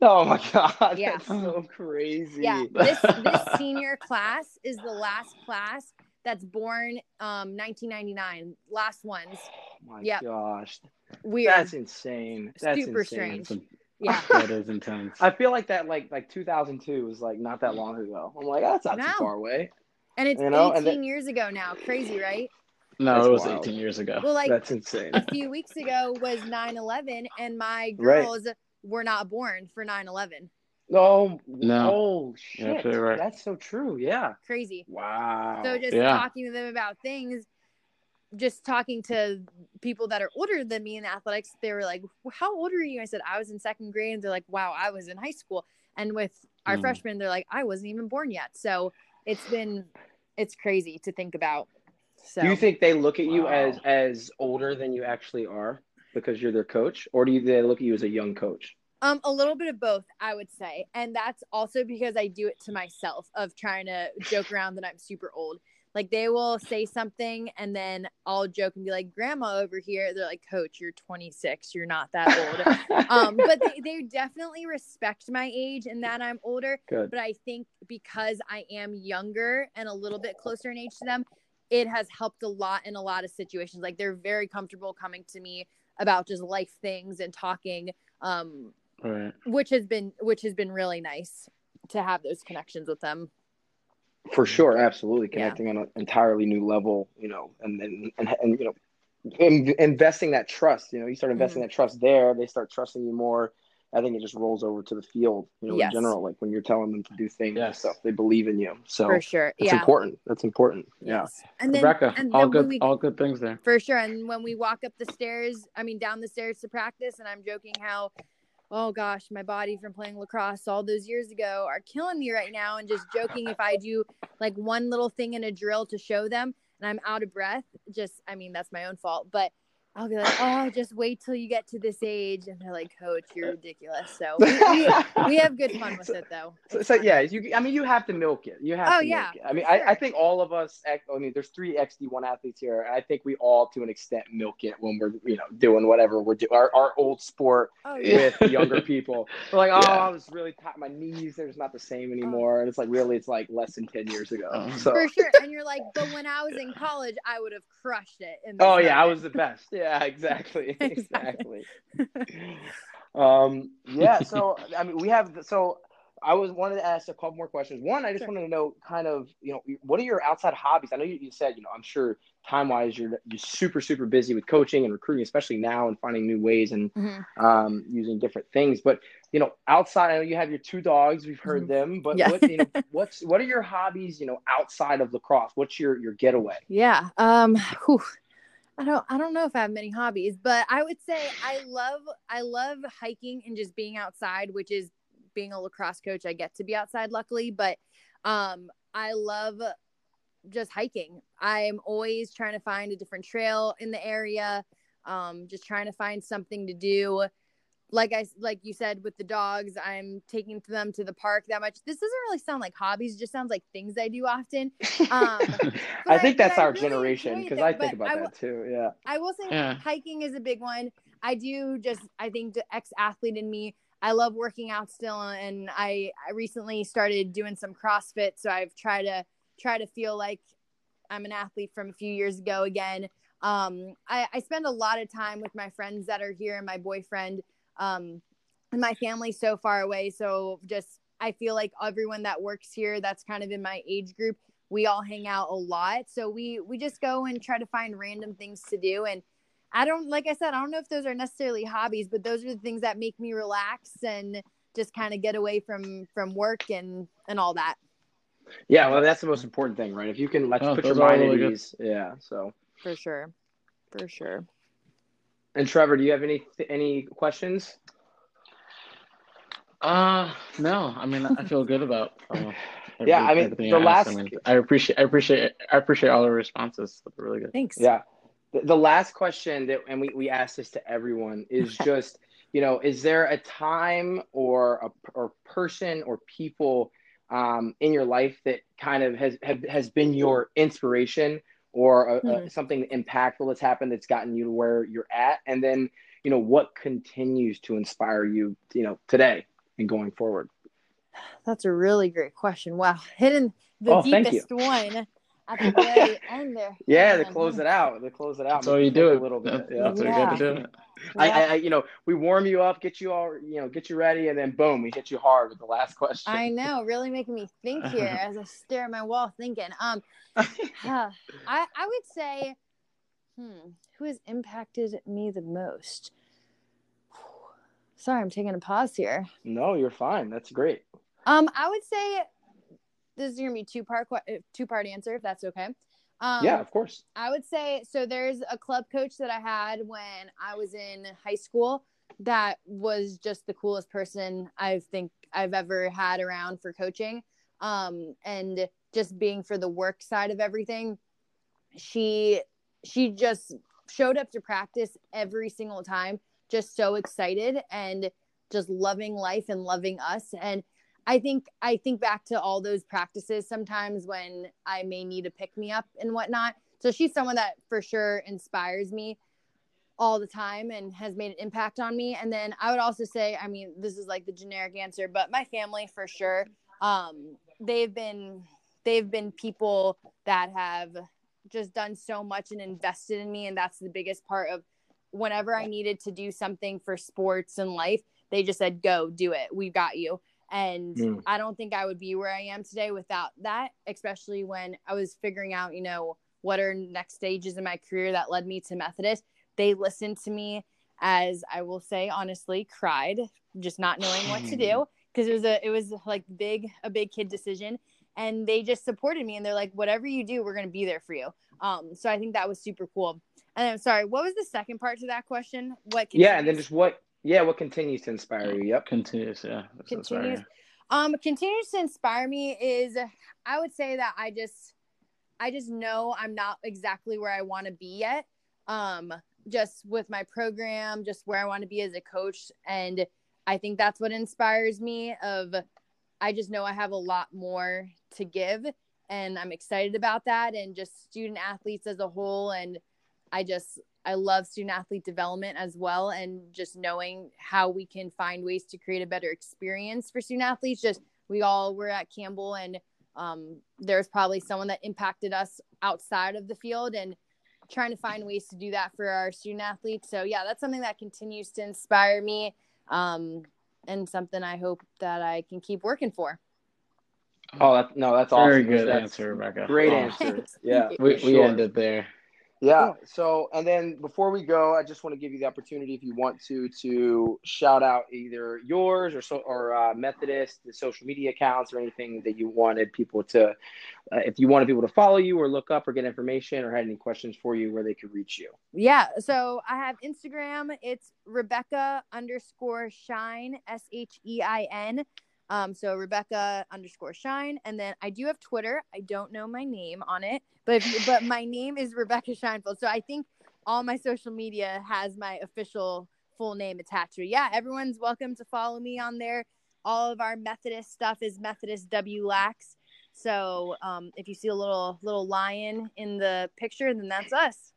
Oh my god, Yeah. that's so crazy. Yeah, this this senior class is the last class that's born um 1999. Last ones, Oh my Yep. gosh, weird. that's insane. That's Super insane. strange. yeah, that is intense. I feel like that like like 2002 was like not that long ago. I'm like, that's not No. too far away. and it's You know, 18 and then- years ago now. Crazy, right? No, That's it was wild. 18 years ago. Well, like that's insane. a few weeks ago was 9/11, and my Right. girls were not born for 9/11. No, No. Oh You're shit, absolutely right. that's so true. Yeah. Crazy. Wow. So just Yeah. talking to them about things, just talking to people that are older than me in athletics, they were like, "How old are you?" I said, "I was in second grade." And they're like, "Wow, I was in high school." And with our Hmm. freshmen, they're like, "I wasn't even born yet." So it's been, it's crazy to think about. So do you think they look at you Wow. as as older than you actually are because you're their coach, or do you, they look at you as a young coach? Um, a little bit of both, I would say, and that's also because I do it to myself of trying to joke around that I'm super old. Like they will say something, and then I'll joke and be like, "Grandma over here." They're like, "Coach, you're 26. You're not that old." um, but they, they definitely respect my age and that I'm older. Good. But I think because I am younger and a little bit closer in age to them, it has helped a lot in a lot of situations. Like they're very comfortable coming to me about just life things and talking. Um, Right. which has been which has been really nice to have those connections with them. For sure, absolutely Yeah. connecting on an entirely new level, you know, and then and, and, you know, in, investing that trust. You know, you start investing Mm-hmm. that trust there, they start trusting you more. I think it just rolls over to the field, you know, Yes. in general. Like when you're telling them to do things and stuff, they believe in you. So for sure. it's yeah. important. That's important. Yeah. Yes. And then, and all then good, we, all good things there. for sure. And when we walk up the stairs, I mean down the stairs to practice, and I'm joking how, oh gosh, my body from playing lacrosse all those years ago are killing me right now, and just joking if I do like one little thing in a drill to show them, and I'm out of breath. Just, I mean, that's my own fault, but. I'll be like, oh, just wait till you get to this age, and they're like, "Coach, uh, you're ridiculous." So we, we, we have good fun with it, though. So, so yeah, you. I mean, you have to milk it. You have Oh, to yeah, milk it. I mean, sure. I, I think all of us. I mean, there's three XD one athletes here, and I think we all, to an extent, milk it when we're you know doing whatever we're doing. Our, our old sport Oh, yeah. with younger people. We're like, oh, Yeah. I was really tight. My knees, there's not the same oh. anymore, and it's like really, it's like less than ten years ago. Oh. So. for sure. And you're like, but when I was in college, I would have crushed it. In this Oh yeah, I was the best. Yeah, exactly, Exactly. um, yeah. So I mean, we have. So I was wanted to ask a couple more questions. One, I just Sure. wanted to know, kind of, you know, what are your outside hobbies? I know you, you said, you know, I'm sure time wise, you're you're super super busy with coaching and recruiting, especially now, and finding new ways and Mhm. um, using different things. But you know, outside, I know you have your two dogs. We've heard them, but Mm-hmm. Yeah. what, you know, what's what are your hobbies? You know, outside of lacrosse, what's your your getaway? Yeah. Um. whew. I don't. I don't know if I have many hobbies, but I would say I love. I love hiking and just being outside, which is being a lacrosse coach, I get to be outside luckily, but um I love just hiking. I'm always trying to find a different trail in the area. Um, just trying to find something to do. Like I like you said with the dogs, I'm taking them to the park that much. This doesn't really sound like hobbies; it just sounds like things I do often. Um, I think that's our really generation because I think about I that too. Yeah. I will say Yeah. hiking is a big one. I do just I think the ex athlete in me. I love working out still, and I I recently started doing some CrossFit, so I've tried to try to feel like I'm an athlete from a few years ago again. Um, I, I spend a lot of time with my friends that are here and my boyfriend. Um, and my family's so far away, so just I feel like everyone that works here that's kind of in my age group, we all hang out a lot. So we we just go and try to find random things to do and I don't like I said, I don't know if those are necessarily hobbies, but those are the things that make me relax and just kind of get away from from work and and all that. Yeah. Well, that's the most important thing, right? If you can, let's Oh, put your mind really at ease. Yeah. So. For sure. For sure. And Trevor, do you have any any questions? Uh no, I mean I feel good about uh, Yeah, I mean, the you asked. last- I mean I appreciate I appreciate I appreciate all the responses. They're really good. Thanks. Yeah. The, the last question that, and we, we ask this to everyone, is just, you know, is there a time or a or person or people um, in your life that kind of has have, has been your inspiration or a, a, Mhm. something impactful that's happened that's gotten you to where you're at, and then you know what continues to inspire you, you know, today and going forward. That's a really great question. Wow. hidden the Oh, deepest one at the very end there. Yeah, to close it out, to close it out. That's how you think do a little bit. That's, Yeah. that's what you Yeah. got to do. I, Yeah. I, I, you know, we warm you up, get you all, you know, get you ready, and then boom, we hit you hard with the last question. I know, really making me think here as I stare at my wall thinking. Um I I would say hmm, who has impacted me the most? Sorry, I'm taking a pause here. no, you're fine. That's great. Um, I would say this is gonna be two part two part answer if that's okay. Um, yeah, of course. I would say so. There's a club coach that I had when I was in high school that was just the coolest person I think I've ever had around for coaching. Um, and just being for the work side of everything, she she just showed up to practice every single time, just so excited and just loving life and loving us. And I think I think back to all those practices sometimes when I may need a pick me up and whatnot. So she's someone that for sure inspires me all the time and has made an impact on me. And then I would also say, I mean, this is like the generic answer, but my family for sure. Um, they've been they've been people that have just done so much and invested in me, and that's the biggest part of whenever I needed to do something for sports and life, they just said, "Go, do it. We've got you." And Mm. I don't think I would be where I am today without that, especially when I was figuring out, you know, what are next stages in my career that led me to Methodist. They listened to me as I will say honestly, cried, just not knowing what to do because it was a it was like big a big kid decision and they just supported me and they're like whatever you do we're going to be there for you um so i think that was super cool and i'm sorry what was the second part to that question what Can Yeah, and then just what? Yeah, what continues to inspire you? Yep. Continues, yeah. That's what's right. continues um continues to inspire me is i would say that i just i just know i'm not exactly where i want to be yet um just with my program just where i want to be as a coach and i think that's what inspires me of i just know i have a lot more to give and i'm excited about that and just student athletes as a whole and i just i love student athlete development as well and just knowing how we can find ways to create a better experience for student athletes just we all were at campbell and um, there's probably someone that impacted us outside of the field and trying to find ways to do that for our student athletes so yeah that's something that continues to inspire me um, and something i hope that i can keep working for Oh, that, no, that's awesome. Very good That's answer, Rebecca. Great Oh, answer. Thanks. Yeah, We, for we sure. ended there. Yeah. So, and then before we go, I just want to give you the opportunity, if you want to, to shout out either yours or so or uh, Methodist, the social media accounts, or anything that you wanted people to, uh, if you wanted people to follow you or look up or get information or had any questions for you, where they could reach you. Yeah. So I have Instagram. It's Rebecca underscore Shein, S H E I N. Um, so Rebecca underscore Shein, and then I do have Twitter. I don't know my name on it, but if but my name is Rebecca Scheinfeld. So I think all my social media has my official full name attached to it. Yeah, everyone's welcome to follow me on there. All of our Methodist stuff is Methodist W Lax. So um, if you see a little little lion in the picture, then that's us.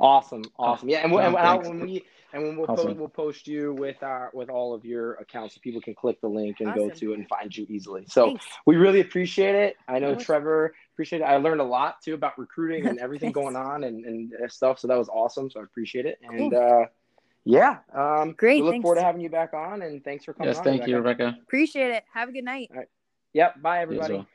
Awesome, awesome. Yeah, and, we'll, and Thanks. when we and when we'll Awesome. post, we'll post you with our with all of your accounts, so people can click the link and go to it and find you easily. So Thanks. we really appreciate it. I know Of. Trevor appreciate it. I learned a lot too about recruiting and everything going on and, and stuff. So that was awesome. So I appreciate it. And uh, yeah, um, Great, We look thanks. forward to having you back on. And thanks for coming. Yes, on, thank you, Rebecca. Rebecca. Appreciate it. Have a good night. Yep. Bye, You as everybody. well.